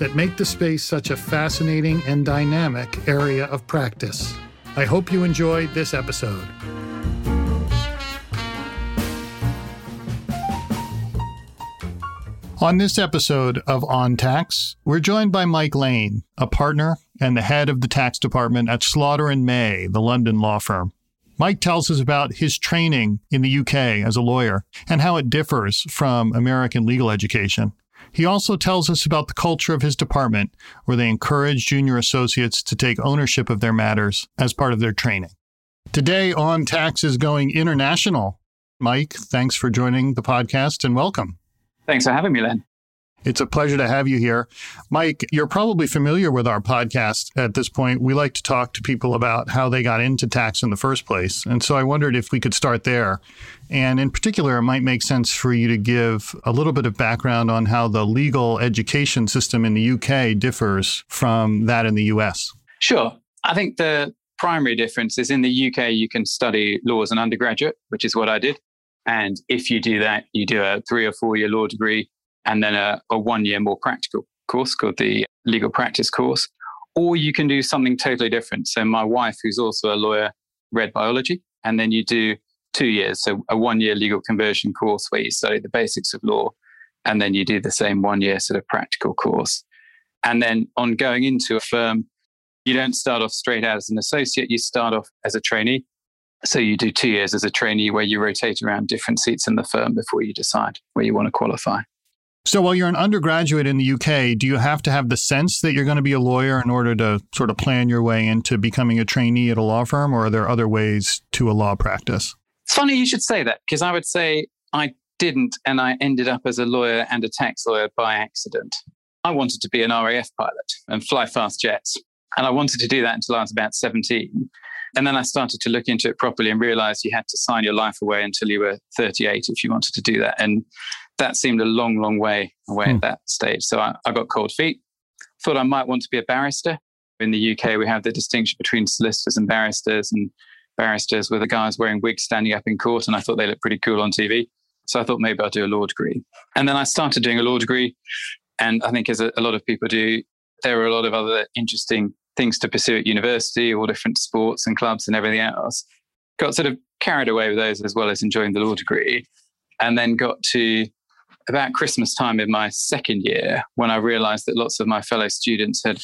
that make the space such a fascinating and dynamic area of practice. I hope you enjoyed this episode. On this episode of On Tax, we're joined by Mike Lane, a partner and the head of the tax department at Slaughter and May, the London law firm. Mike tells us about his training in the UK as a lawyer and how it differs from American legal education. He also tells us about the culture of his department, where they encourage junior associates to take ownership of their matters as part of their training. Today on Tax is going international. Mike, thanks for joining the podcast and welcome. Thanks for having me, Len. It's a pleasure to have you here. Mike, you're probably familiar with our podcast at this point. We like to talk to people about how they got into tax in the first place. And so I wondered if we could start there. And in particular, it might make sense for you to give a little bit of background on how the legal education system in the UK differs from that in the US. Sure. I think the primary difference is in the UK, you can study law as an undergraduate, which is what I did. And if you do that, you do a three or four year law degree and then a, a one year more practical course called the legal practice course. Or you can do something totally different. So, my wife, who's also a lawyer, read biology, and then you do two years. So, a one year legal conversion course where you study the basics of law, and then you do the same one year sort of practical course. And then, on going into a firm, you don't start off straight out as an associate, you start off as a trainee. So, you do two years as a trainee where you rotate around different seats in the firm before you decide where you want to qualify. So while you're an undergraduate in the UK, do you have to have the sense that you're going to be a lawyer in order to sort of plan your way into becoming a trainee at a law firm, or are there other ways to a law practice? It's funny you should say that because I would say I didn't, and I ended up as a lawyer and a tax lawyer by accident. I wanted to be an RAF pilot and fly fast jets. And I wanted to do that until I was about 17. And then I started to look into it properly and realized you had to sign your life away until you were 38 if you wanted to do that. And that seemed a long, long way away hmm. at that stage. So I, I got cold feet. Thought I might want to be a barrister. In the UK, we have the distinction between solicitors and barristers, and barristers were the guys wearing wigs standing up in court, and I thought they looked pretty cool on TV. So I thought maybe I'll do a law degree. And then I started doing a law degree. And I think, as a, a lot of people do, there were a lot of other interesting things to pursue at university, all different sports and clubs and everything else. Got sort of carried away with those as well as enjoying the law degree. And then got to about Christmas time in my second year when I realized that lots of my fellow students had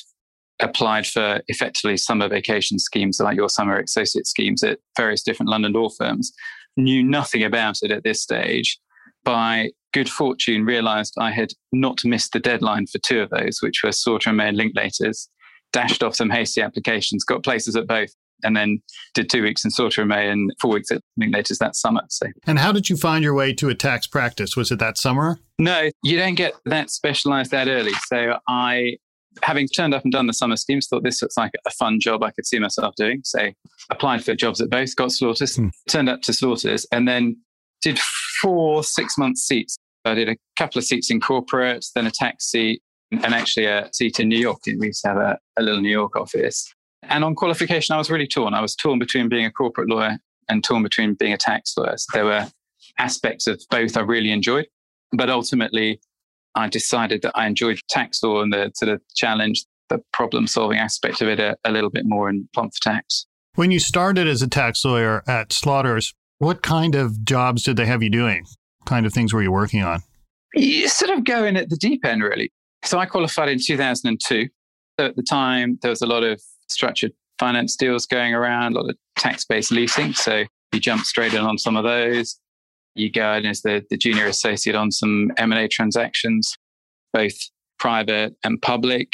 applied for effectively summer vacation schemes like your summer associate schemes at various different London law firms, knew nothing about it at this stage. By good fortune, realized I had not missed the deadline for two of those, which were Slaughter and May Linklaters, dashed off some hasty applications, got places at both, and then did two weeks in Slaughter and May and four weeks at Linklaters that summer. So. And how did you find your way to a tax practice? Was it that summer? No, you don't get that specialized that early. So I, having turned up and done the summer schemes, thought this looks like a fun job I could see myself doing. So applied for jobs at both, got Slaughters, hmm. turned up to Slaughters, and then did four six month seats. I did a couple of seats in corporate, then a tax seat, and actually a seat in New York. We used to have a, a little New York office. And on qualification, I was really torn. I was torn between being a corporate lawyer and torn between being a tax lawyer. So there were aspects of both I really enjoyed. But ultimately, I decided that I enjoyed tax law and the sort of challenge, the problem solving aspect of it a, a little bit more in plump for tax. When you started as a tax lawyer at Slaughters, what kind of jobs did they have you doing? What kind of things were you working on? You sort of go in at the deep end, really. So I qualified in 2002. So at the time, there was a lot of structured finance deals going around, a lot of tax based leasing. So you jump straight in on some of those. You go in as the, the junior associate on some M&A transactions, both private and public.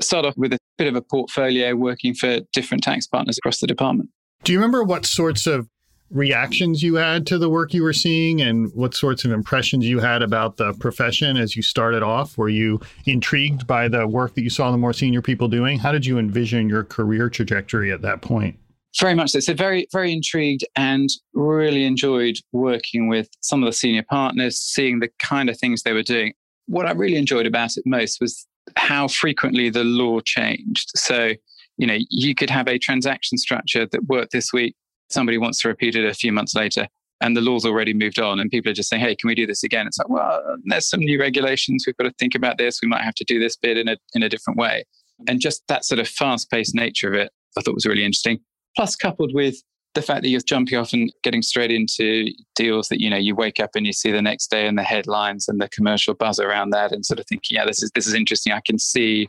Start off with a bit of a portfolio working for different tax partners across the department. Do you remember what sorts of reactions you had to the work you were seeing and what sorts of impressions you had about the profession as you started off? Were you intrigued by the work that you saw the more senior people doing? How did you envision your career trajectory at that point? Very much so. So very, very intrigued and really enjoyed working with some of the senior partners, seeing the kind of things they were doing. What I really enjoyed about it most was how frequently the law changed. So, you know, you could have a transaction structure that worked this week. Somebody wants to repeat it a few months later, and the law's already moved on, and people are just saying, "Hey, can we do this again?" It's like, well, there's some new regulations. We've got to think about this. We might have to do this bit in a in a different way. And just that sort of fast-paced nature of it, I thought was really interesting. Plus, coupled with the fact that you're jumping off and getting straight into deals that you know you wake up and you see the next day and the headlines and the commercial buzz around that and sort of thinking yeah this is this is interesting i can see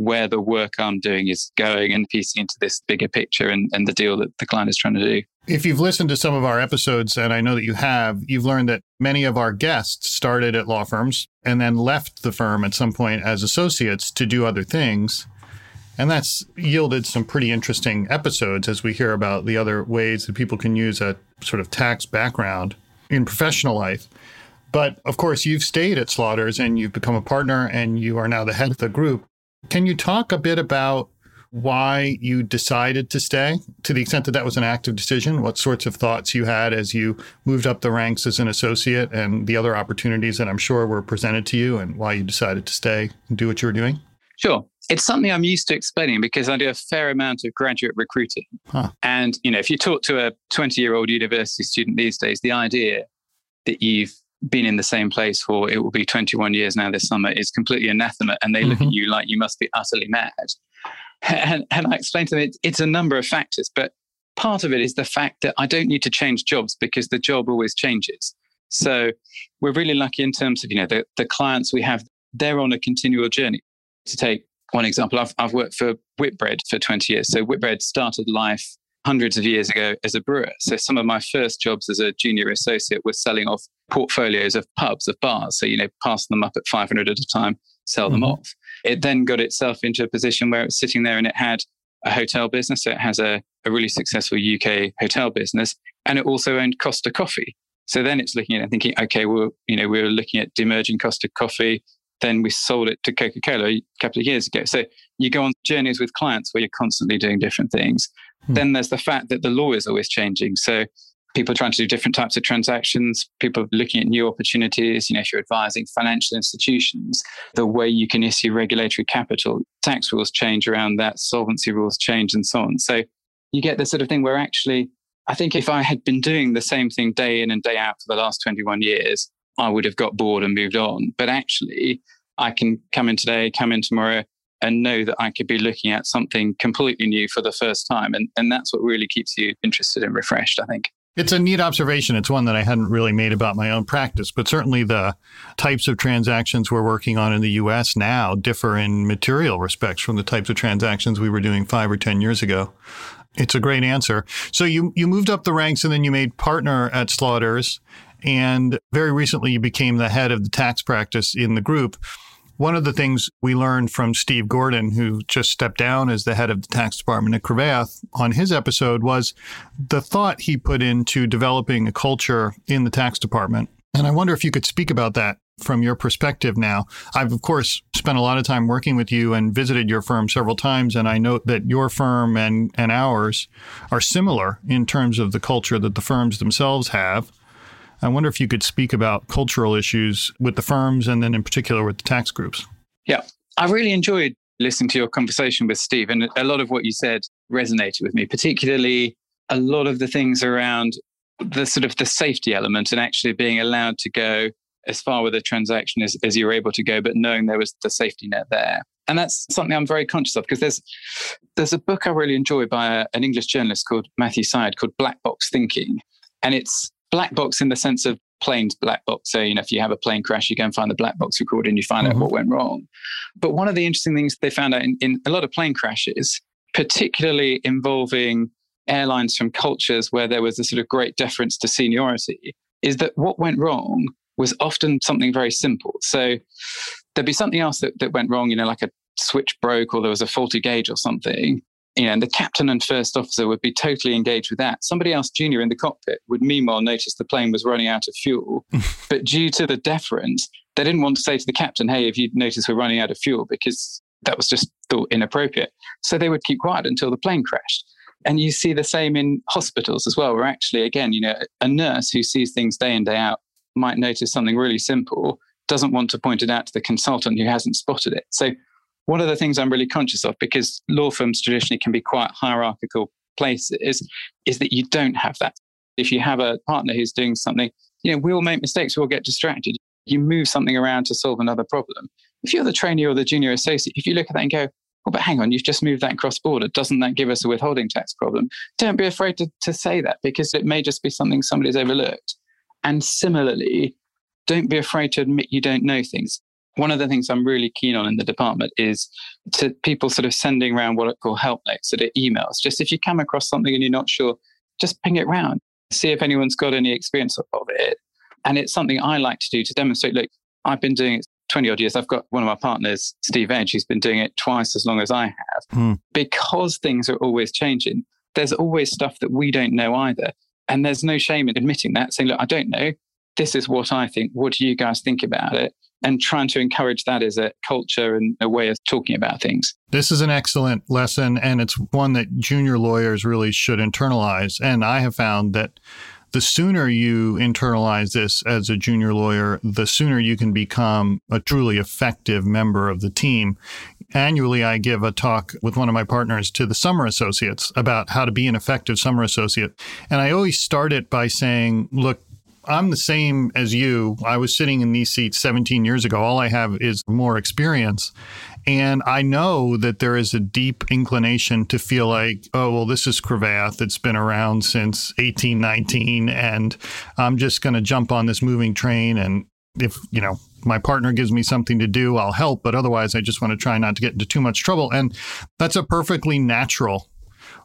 where the work i'm doing is going and piecing into this bigger picture and, and the deal that the client is trying to do if you've listened to some of our episodes and i know that you have you've learned that many of our guests started at law firms and then left the firm at some point as associates to do other things and that's yielded some pretty interesting episodes as we hear about the other ways that people can use a sort of tax background in professional life. But of course, you've stayed at Slaughters and you've become a partner and you are now the head of the group. Can you talk a bit about why you decided to stay to the extent that that was an active decision? What sorts of thoughts you had as you moved up the ranks as an associate and the other opportunities that I'm sure were presented to you and why you decided to stay and do what you were doing? Sure it's something I'm used to explaining because I do a fair amount of graduate recruiting. Huh. And, you know, if you talk to a 20 year old university student these days, the idea that you've been in the same place for it will be 21 years now this summer is completely anathema. And they mm-hmm. look at mm-hmm. you like you must be utterly mad. And, and I explained to them it, it's a number of factors, but part of it is the fact that I don't need to change jobs because the job always changes. So we're really lucky in terms of, you know, the, the clients we have, they're on a continual journey. To take one example, I've, I've worked for Whitbread for 20 years. So Whitbread started life hundreds of years ago as a brewer. So some of my first jobs as a junior associate was selling off portfolios of pubs, of bars. So, you know, pass them up at 500 at a time, sell mm-hmm. them off. It then got itself into a position where it was sitting there and it had a hotel business. So it has a, a really successful UK hotel business. And it also owned Costa Coffee. So then it's looking at it and thinking, okay, well, you know, we're looking at demerging Costa Coffee then we sold it to Coca Cola a couple of years ago. So you go on journeys with clients where you're constantly doing different things. Hmm. Then there's the fact that the law is always changing. So people are trying to do different types of transactions, people looking at new opportunities. You know, if you're advising financial institutions, the way you can issue regulatory capital, tax rules change around that, solvency rules change, and so on. So you get this sort of thing where actually, I think if I had been doing the same thing day in and day out for the last 21 years, I would have got bored and moved on. But actually, I can come in today, come in tomorrow, and know that I could be looking at something completely new for the first time. And, and that's what really keeps you interested and refreshed, I think. It's a neat observation. It's one that I hadn't really made about my own practice, but certainly the types of transactions we're working on in the US now differ in material respects from the types of transactions we were doing five or 10 years ago. It's a great answer. So you, you moved up the ranks and then you made partner at Slaughters. And very recently, you became the head of the tax practice in the group. One of the things we learned from Steve Gordon, who just stepped down as the head of the tax department at Cravath on his episode, was the thought he put into developing a culture in the tax department. And I wonder if you could speak about that from your perspective now. I've, of course, spent a lot of time working with you and visited your firm several times. And I note that your firm and, and ours are similar in terms of the culture that the firms themselves have. I wonder if you could speak about cultural issues with the firms and then in particular with the tax groups. Yeah, I really enjoyed listening to your conversation with Steve, and a lot of what you said resonated with me, particularly a lot of the things around the sort of the safety element and actually being allowed to go as far with a transaction as, as you're able to go, but knowing there was the safety net there. And that's something I'm very conscious of because there's there's a book I really enjoy by a, an English journalist called Matthew Syed called Black Box Thinking. And it's black box in the sense of planes black box. So, you know, if you have a plane crash, you go and find the black box recording, you find mm-hmm. out what went wrong. But one of the interesting things they found out in, in a lot of plane crashes, particularly involving airlines from cultures where there was a sort of great deference to seniority, is that what went wrong was often something very simple. So there'd be something else that, that went wrong, you know, like a switch broke or there was a faulty gauge or something. You know, and the captain and first officer would be totally engaged with that. Somebody else junior in the cockpit would meanwhile notice the plane was running out of fuel. but due to the deference, they didn't want to say to the captain, hey, if you notice we're running out of fuel, because that was just thought inappropriate. So they would keep quiet until the plane crashed. And you see the same in hospitals as well, where actually, again, you know, a nurse who sees things day in, day out might notice something really simple, doesn't want to point it out to the consultant who hasn't spotted it. So, one of the things I'm really conscious of, because law firms traditionally can be quite hierarchical places, is that you don't have that. If you have a partner who's doing something, you know, we'll make mistakes, we'll get distracted. You move something around to solve another problem. If you're the trainee or the junior associate, if you look at that and go, oh, but hang on, you've just moved that cross border. Doesn't that give us a withholding tax problem? Don't be afraid to, to say that because it may just be something somebody's overlooked. And similarly, don't be afraid to admit you don't know things. One of the things I'm really keen on in the department is to people sort of sending around what I call help notes, sort of emails. Just if you come across something and you're not sure, just ping it around. See if anyone's got any experience of it. And it's something I like to do to demonstrate look, I've been doing it 20 odd years. I've got one of my partners, Steve Edge, who's been doing it twice as long as I have. Hmm. Because things are always changing, there's always stuff that we don't know either. And there's no shame in admitting that, saying, look, I don't know. This is what I think. What do you guys think about it? And trying to encourage that as a culture and a way of talking about things. This is an excellent lesson, and it's one that junior lawyers really should internalize. And I have found that the sooner you internalize this as a junior lawyer, the sooner you can become a truly effective member of the team. Annually, I give a talk with one of my partners to the summer associates about how to be an effective summer associate. And I always start it by saying, look, I'm the same as you. I was sitting in these seats 17 years ago. All I have is more experience. And I know that there is a deep inclination to feel like, oh, well, this is Cravath. It's been around since 1819. And I'm just going to jump on this moving train. And if, you know, my partner gives me something to do, I'll help. But otherwise, I just want to try not to get into too much trouble. And that's a perfectly natural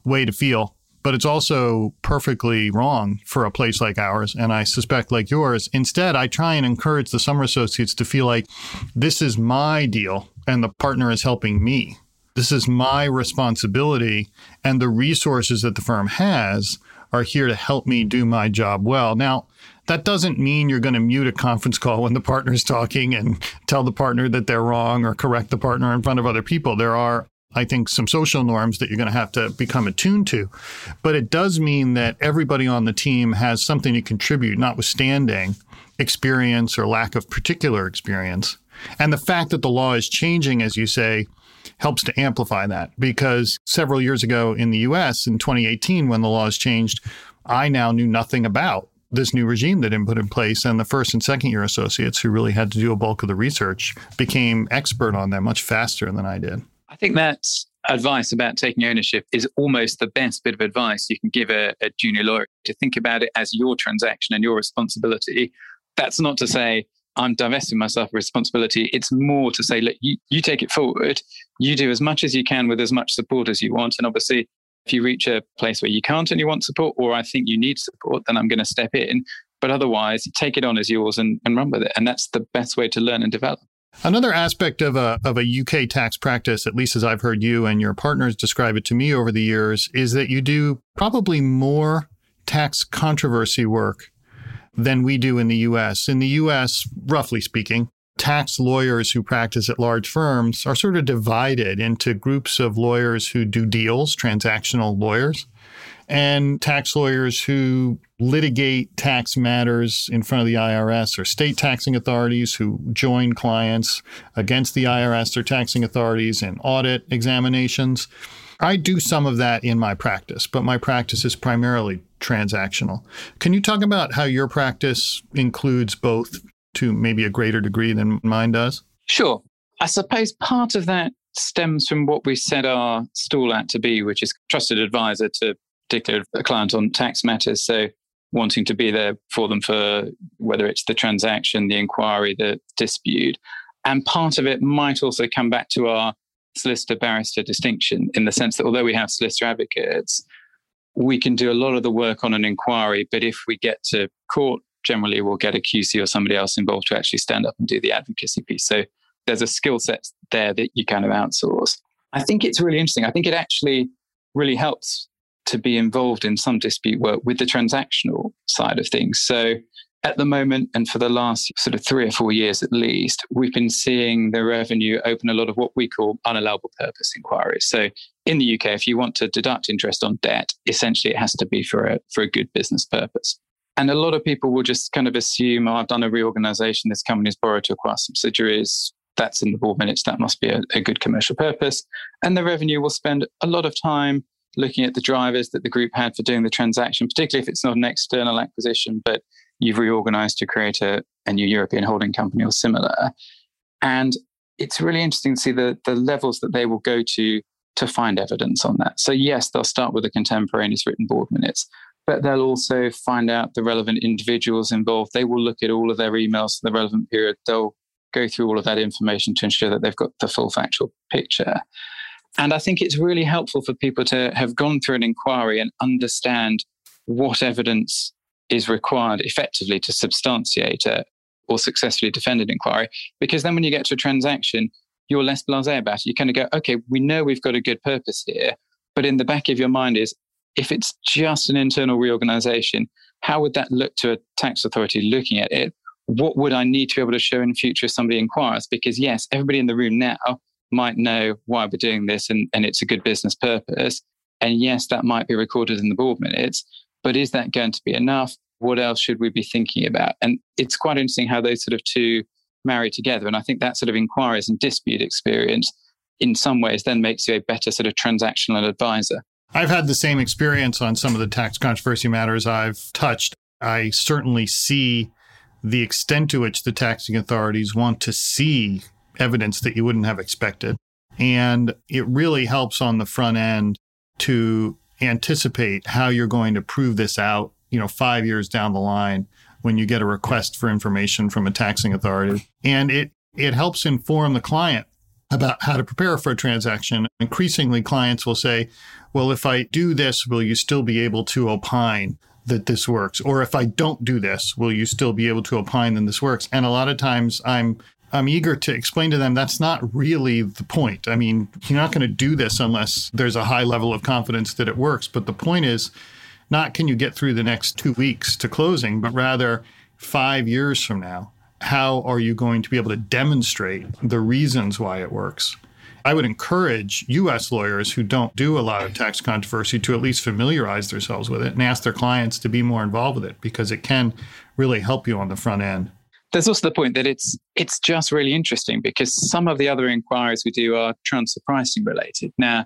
way to feel but it's also perfectly wrong for a place like ours. And I suspect, like yours, instead, I try and encourage the summer associates to feel like this is my deal and the partner is helping me. This is my responsibility, and the resources that the firm has are here to help me do my job well. Now, that doesn't mean you're going to mute a conference call when the partner's talking and tell the partner that they're wrong or correct the partner in front of other people. There are I think, some social norms that you're going to have to become attuned to. But it does mean that everybody on the team has something to contribute, notwithstanding experience or lack of particular experience. And the fact that the law is changing, as you say, helps to amplify that because several years ago in the US in 2018, when the laws changed, I now knew nothing about this new regime that had been put in place. And the first and second year associates who really had to do a bulk of the research became expert on them much faster than I did. I think that advice about taking ownership is almost the best bit of advice you can give a, a, junior lawyer to think about it as your transaction and your responsibility. That's not to say I'm divesting myself of responsibility. It's more to say, look, you, you take it forward. You do as much as you can with as much support as you want. And obviously, if you reach a place where you can't and you want support, or I think you need support, then I'm going to step in. But otherwise, take it on as yours and, and run with it. And that's the best way to learn and develop. Another aspect of a, of a UK tax practice, at least as I've heard you and your partners describe it to me over the years, is that you do probably more tax controversy work than we do in the US. In the US, roughly speaking, tax lawyers who practice at large firms are sort of divided into groups of lawyers who do deals, transactional lawyers, and tax lawyers who litigate tax matters in front of the IRS or state taxing authorities who join clients against the IRS or taxing authorities in audit examinations. I do some of that in my practice, but my practice is primarily transactional. Can you talk about how your practice includes both to maybe a greater degree than mine does? Sure. I suppose part of that stems from what we set our stool at to be, which is trusted advisor to particular client on tax matters. So wanting to be there for them for whether it's the transaction, the inquiry, the dispute. And part of it might also come back to our solicitor barrister distinction in the sense that although we have solicitor advocates, we can do a lot of the work on an inquiry. But if we get to court, generally we'll get a QC or somebody else involved to actually stand up and do the advocacy piece. So there's a skill set there that you kind of outsource. I think it's really interesting. I think it actually really helps to be involved in some dispute work with the transactional side of things. So at the moment, and for the last sort of three or four years at least, we've been seeing the revenue open a lot of what we call unallowable purpose inquiries. So in the UK, if you want to deduct interest on debt, essentially it has to be for a, for a good business purpose. And a lot of people will just kind of assume, oh, I've done a reorganization, this company's borrowed to acquire subsidiaries, that's in the board minutes, that must be a, a good commercial purpose. And the revenue will spend a lot of time looking at the drivers that the group had for doing the transaction, particularly if it's not an external acquisition, but you've reorganized to create a, a new European holding company or similar. And it's really interesting to see the, the levels that they will go to to find evidence on that. So, yes, they'll start with the contemporaneous written board minutes, but they'll also find out the relevant individuals involved. They will look at all of their emails for the relevant period. They'll go through all of that information to ensure that they've got the full factual picture. And I think it's really helpful for people to have gone through an inquiry and understand what evidence is required effectively to substantiate a, or successfully defend an inquiry. Because then when you get to a transaction, you're less blasé about it. You kind of go, okay, we know we've got a good purpose here, but in the back of your mind is if it's just an internal reorganization, how would that look to a tax authority looking at it? What would I need to be able to show in future if somebody inquires? Because yes, everybody in the room now might know why we're doing this and, and it's a good business purpose. And yes, that might be recorded in the board minutes. But is that going to be enough? What else should we be thinking about? And it's quite interesting how those sort of two marry together. And I think that sort of inquiries and dispute experience in some ways then makes you a better sort of transactional advisor. I've had the same experience on some of the tax controversy matters I've touched. I certainly see the extent to which the taxing authorities want to see evidence that you wouldn't have expected. And it really helps on the front end to anticipate how you're going to prove this out, you know, five years down the line when you get a request for information from a taxing authority. And it, it helps inform the client about how to prepare for a transaction. Increasingly, clients will say, well, if I do this, will you still be able to opine that this works? Or if I don't do this, will you still be able to opine that this works? And a lot of times I'm I'm eager to explain to them that's not really the point. I mean, you're not going to do this unless there's a high level of confidence that it works. But the point is not can you get through the next two weeks to closing, but rather five years from now, how are you going to be able to demonstrate the reasons why it works? I would encourage US lawyers who don't do a lot of tax controversy to at least familiarize themselves with it and ask their clients to be more involved with it because it can really help you on the front end there's also the point that it's it's just really interesting because some of the other inquiries we do are transfer pricing related. Now,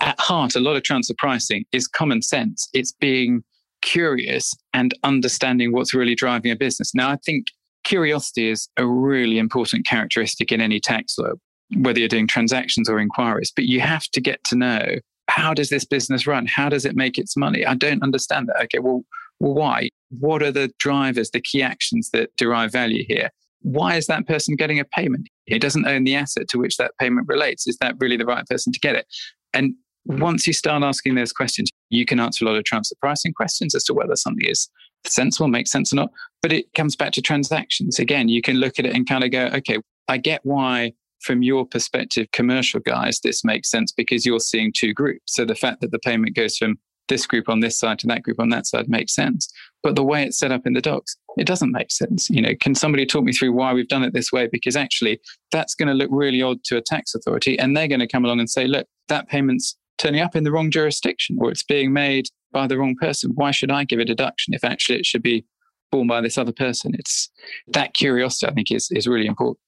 at heart, a lot of transfer pricing is common sense. It's being curious and understanding what's really driving a business. Now, I think curiosity is a really important characteristic in any tax law, whether you're doing transactions or inquiries. But you have to get to know how does this business run? How does it make its money? I don't understand that. Okay, well, well, why? What are the drivers, the key actions that derive value here? Why is that person getting a payment? He doesn't own the asset to which that payment relates. Is that really the right person to get it? And once you start asking those questions, you can answer a lot of transfer pricing questions as to whether something is sensible, makes sense or not. But it comes back to transactions. Again, you can look at it and kind of go, okay, I get why, from your perspective, commercial guys, this makes sense because you're seeing two groups. So the fact that the payment goes from this group on this side to that group on that side makes sense. But the way it's set up in the docs, it doesn't make sense. You know, can somebody talk me through why we've done it this way? Because actually, that's going to look really odd to a tax authority, and they're going to come along and say, look, that payment's turning up in the wrong jurisdiction, or it's being made by the wrong person. Why should I give a deduction if actually it should be borne by this other person? It's that curiosity, I think, is is really important.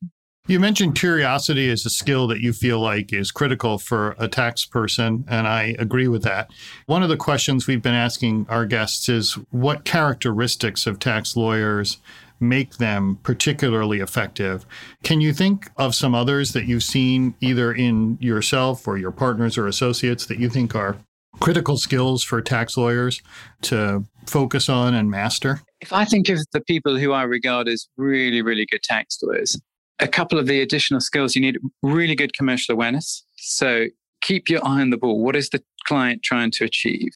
You mentioned curiosity as a skill that you feel like is critical for a tax person, and I agree with that. One of the questions we've been asking our guests is what characteristics of tax lawyers make them particularly effective? Can you think of some others that you've seen either in yourself or your partners or associates that you think are critical skills for tax lawyers to focus on and master? If I think of the people who I regard as really, really good tax lawyers, a couple of the additional skills you need really good commercial awareness. So keep your eye on the ball. What is the client trying to achieve?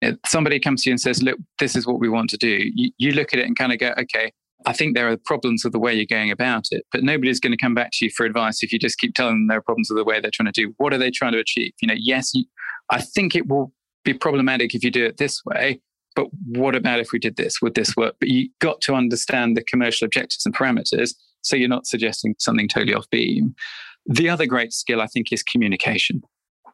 If somebody comes to you and says, Look, this is what we want to do. You, you look at it and kind of go, Okay, I think there are problems with the way you're going about it, but nobody's going to come back to you for advice if you just keep telling them there are problems with the way they're trying to do. What are they trying to achieve? You know, yes, you, I think it will be problematic if you do it this way. But what about if we did this? Would this work? But you got to understand the commercial objectives and parameters. So you're not suggesting something totally off beam. The other great skill, I think, is communication.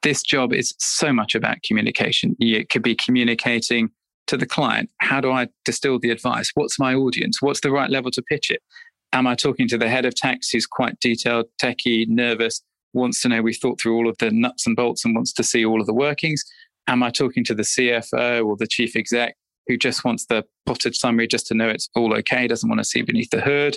This job is so much about communication. It could be communicating to the client. How do I distill the advice? What's my audience? What's the right level to pitch it? Am I talking to the head of tax who's quite detailed, techie, nervous, wants to know we've thought through all of the nuts and bolts and wants to see all of the workings? Am I talking to the CFO or the chief exec who just wants the potted summary just to know it's all okay, doesn't want to see beneath the hood?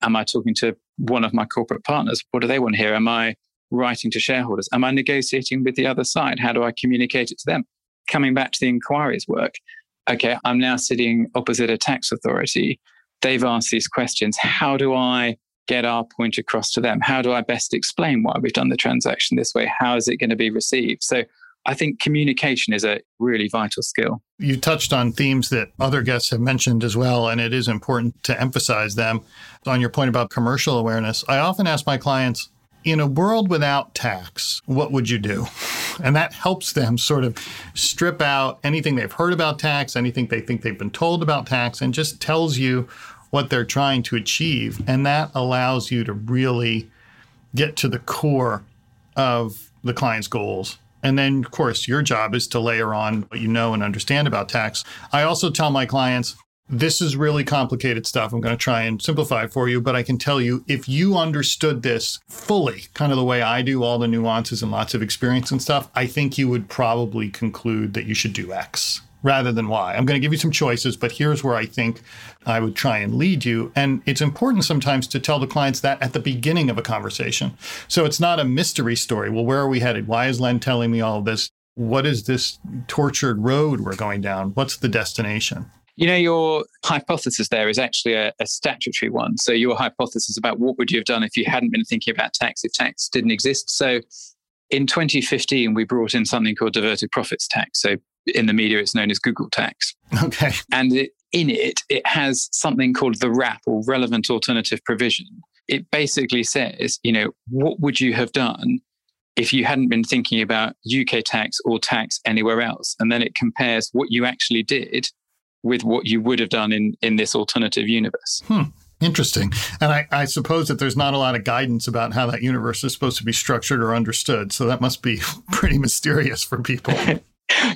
Am I talking to one of my corporate partners? What do they want to hear? Am I writing to shareholders? Am I negotiating with the other side? How do I communicate it to them? Coming back to the inquiries work, okay, I'm now sitting opposite a tax authority. They've asked these questions. How do I get our point across to them? How do I best explain why we've done the transaction this way? How is it going to be received? So I think communication is a really vital skill. You touched on themes that other guests have mentioned as well, and it is important to emphasize them. On your point about commercial awareness, I often ask my clients, in a world without tax, what would you do? And that helps them sort of strip out anything they've heard about tax, anything they think they've been told about tax, and just tells you what they're trying to achieve. And that allows you to really get to the core of the client's goals. And then, of course, your job is to layer on what you know and understand about tax. I also tell my clients, this is really complicated stuff. I'm going to try and simplify it for you, but I can tell you if you understood this fully, kind of the way I do, all the nuances and lots of experience and stuff, I think you would probably conclude that you should do X rather than why. I'm going to give you some choices, but here's where I think I would try and lead you. And it's important sometimes to tell the clients that at the beginning of a conversation. So it's not a mystery story. Well, where are we headed? Why is Len telling me all this? What is this tortured road we're going down? What's the destination? You know, your hypothesis there is actually a, a, statutory one. So your hypothesis about what would you have done if you hadn't been thinking about tax if tax didn't exist. So in 2015, we brought in something called diverted profits tax. So in the media, it's known as Google tax. Okay. And it, in it, it has something called the RAP or relevant alternative provision. It basically says, you know, what would you have done if you hadn't been thinking about UK tax or tax anywhere else? And then it compares what you actually did with what you would have done in in this alternative universe. Hmm. Interesting. And I, I, suppose that there's not a lot of guidance about how that universe is supposed to be structured or understood. So that must be pretty mysterious for people.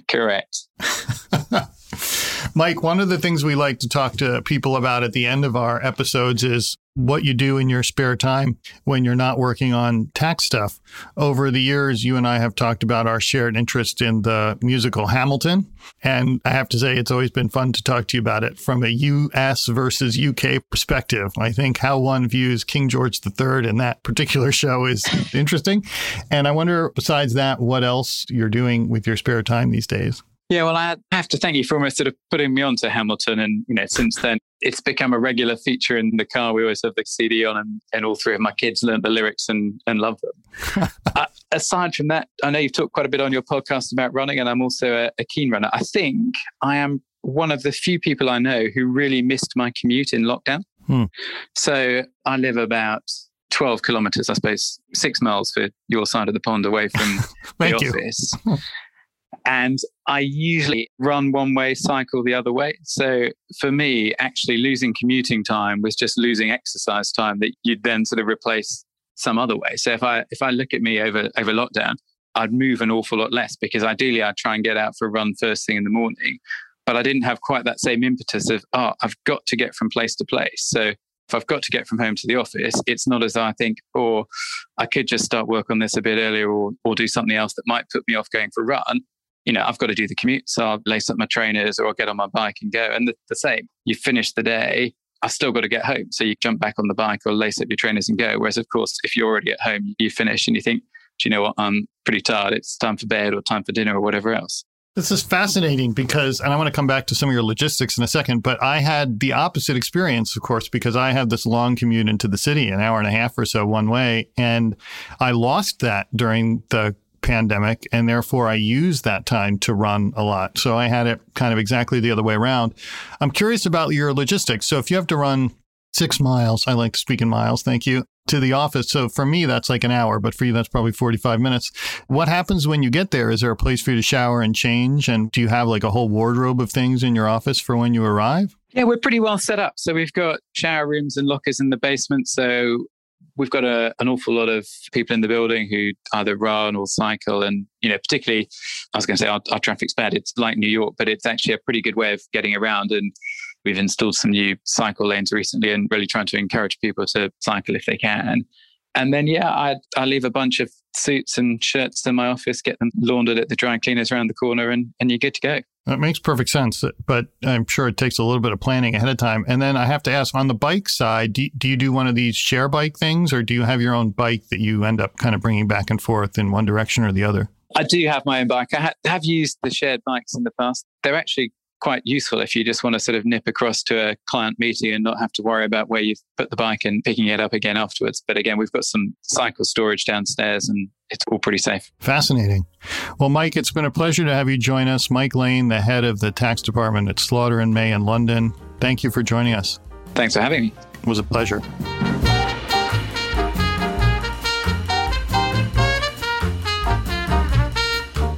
Correct. Mike, one of the things we like to talk to people about at the end of our episodes is what you do in your spare time when you're not working on tax stuff. Over the years, you and I have talked about our shared interest in the musical Hamilton. And I have to say, it's always been fun to talk to you about it from a US versus UK perspective. I think how one views King George III in that particular show is interesting. And I wonder, besides that, what else you're doing with your spare time these days? Yeah, well, I have to thank you for almost sort of putting me on to Hamilton. And, you know, since then, it's become a regular feature in the car. We always have the CD on, and, and all three of my kids learned the lyrics and, and love them. uh, aside from that, I know you've talked quite a bit on your podcast about running, and I'm also a, a keen runner. I think I am one of the few people I know who really missed my commute in lockdown. Hmm. So I live about 12 kilometers, I suppose, six miles for your side of the pond away from the office. And I usually run one way, cycle the other way. So for me, actually losing commuting time was just losing exercise time that you'd then sort of replace some other way. So if I if I look at me over over lockdown, I'd move an awful lot less because ideally I'd try and get out for a run first thing in the morning. But I didn't have quite that same impetus of, oh, I've got to get from place to place. So if I've got to get from home to the office, it's not as though I think, or oh, I could just start work on this a bit earlier or, or do something else that might put me off going for a run you know, I've got to do the commute. So I'll lace up my trainers or I'll get on my bike and go. And the, the same, you finish the day, I've still got to get home. So you jump back on the bike or lace up your trainers and go. Whereas, of course, if you're already at home, you finish and you think, do you know what? I'm pretty tired. It's time for bed or time for dinner or whatever else. This is fascinating because, and I want to come back to some of your logistics in a second, but I had the opposite experience, of course, because I have this long commute into the city, an hour and a half or so one way. And I lost that during the pandemic, and therefore I used that time to run a lot. So I had it kind of exactly the other way around. I'm curious about your logistics. So if you have to run six miles, I like to speak in miles, thank you. to the office. So for me, that's like an hour, but for you, that's probably 45 minutes. What happens when you get there? Is there a place for you to shower and change? And do you have like a whole wardrobe of things in your office for when you arrive? Yeah, we're pretty well set up. So we've got shower rooms and lockers in the basement. So we've got a, an awful lot of people in the building who either run or cycle. And, you know, particularly, I was going to say our, our traffic's bad. It's like New York, but it's actually a pretty good way of getting around. And we've installed some new cycle lanes recently and really trying to encourage people to cycle if they can. And then, yeah, I, I leave a bunch of suits and shirts in my office, get them laundered at the dry cleaners around the corner, and, and you're good to go. That makes perfect sense, but I'm sure it takes a little bit of planning ahead of time. And then I have to ask on the bike side, do, do you do one of these share bike things, or do you have your own bike that you end up kind of bringing back and forth in one direction or the other? I do have my own bike. I ha- have used the shared bikes in the past. They're actually quite useful if you just want to sort of nip across to a client meeting and not have to worry about where you've put the bike and picking it up again afterwards. But again, we've got some cycle storage downstairs and it's all pretty safe. Fascinating. Well, Mike, it's been a pleasure to have you join us. Mike Lane, the head of the tax department at Slaughter and May in London. Thank you for joining us. Thanks for having me. It was a pleasure.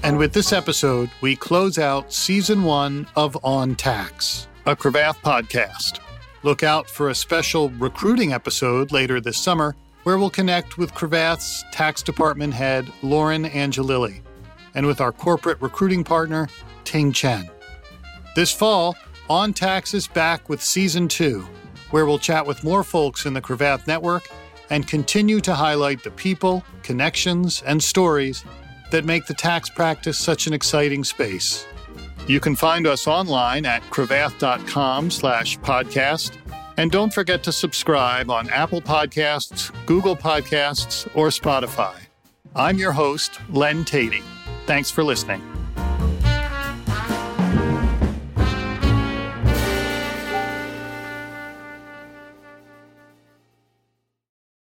And with this episode, we close out season one of On Tax, a Cravath podcast. Look out for a special recruiting episode later this summer where we'll connect with Cravath's tax department head, Lauren Angelilli, and with our corporate recruiting partner, Ting Chen. This fall, On Tax is back with season two, where we'll chat with more folks in the Cravath network and continue to highlight the people, connections, and stories that make the tax practice such an exciting space. You can find us online at cravath.com slash podcast. And don't forget to subscribe on Apple Podcasts, Google Podcasts, or Spotify. I'm your host, Len Teti. Thanks for listening.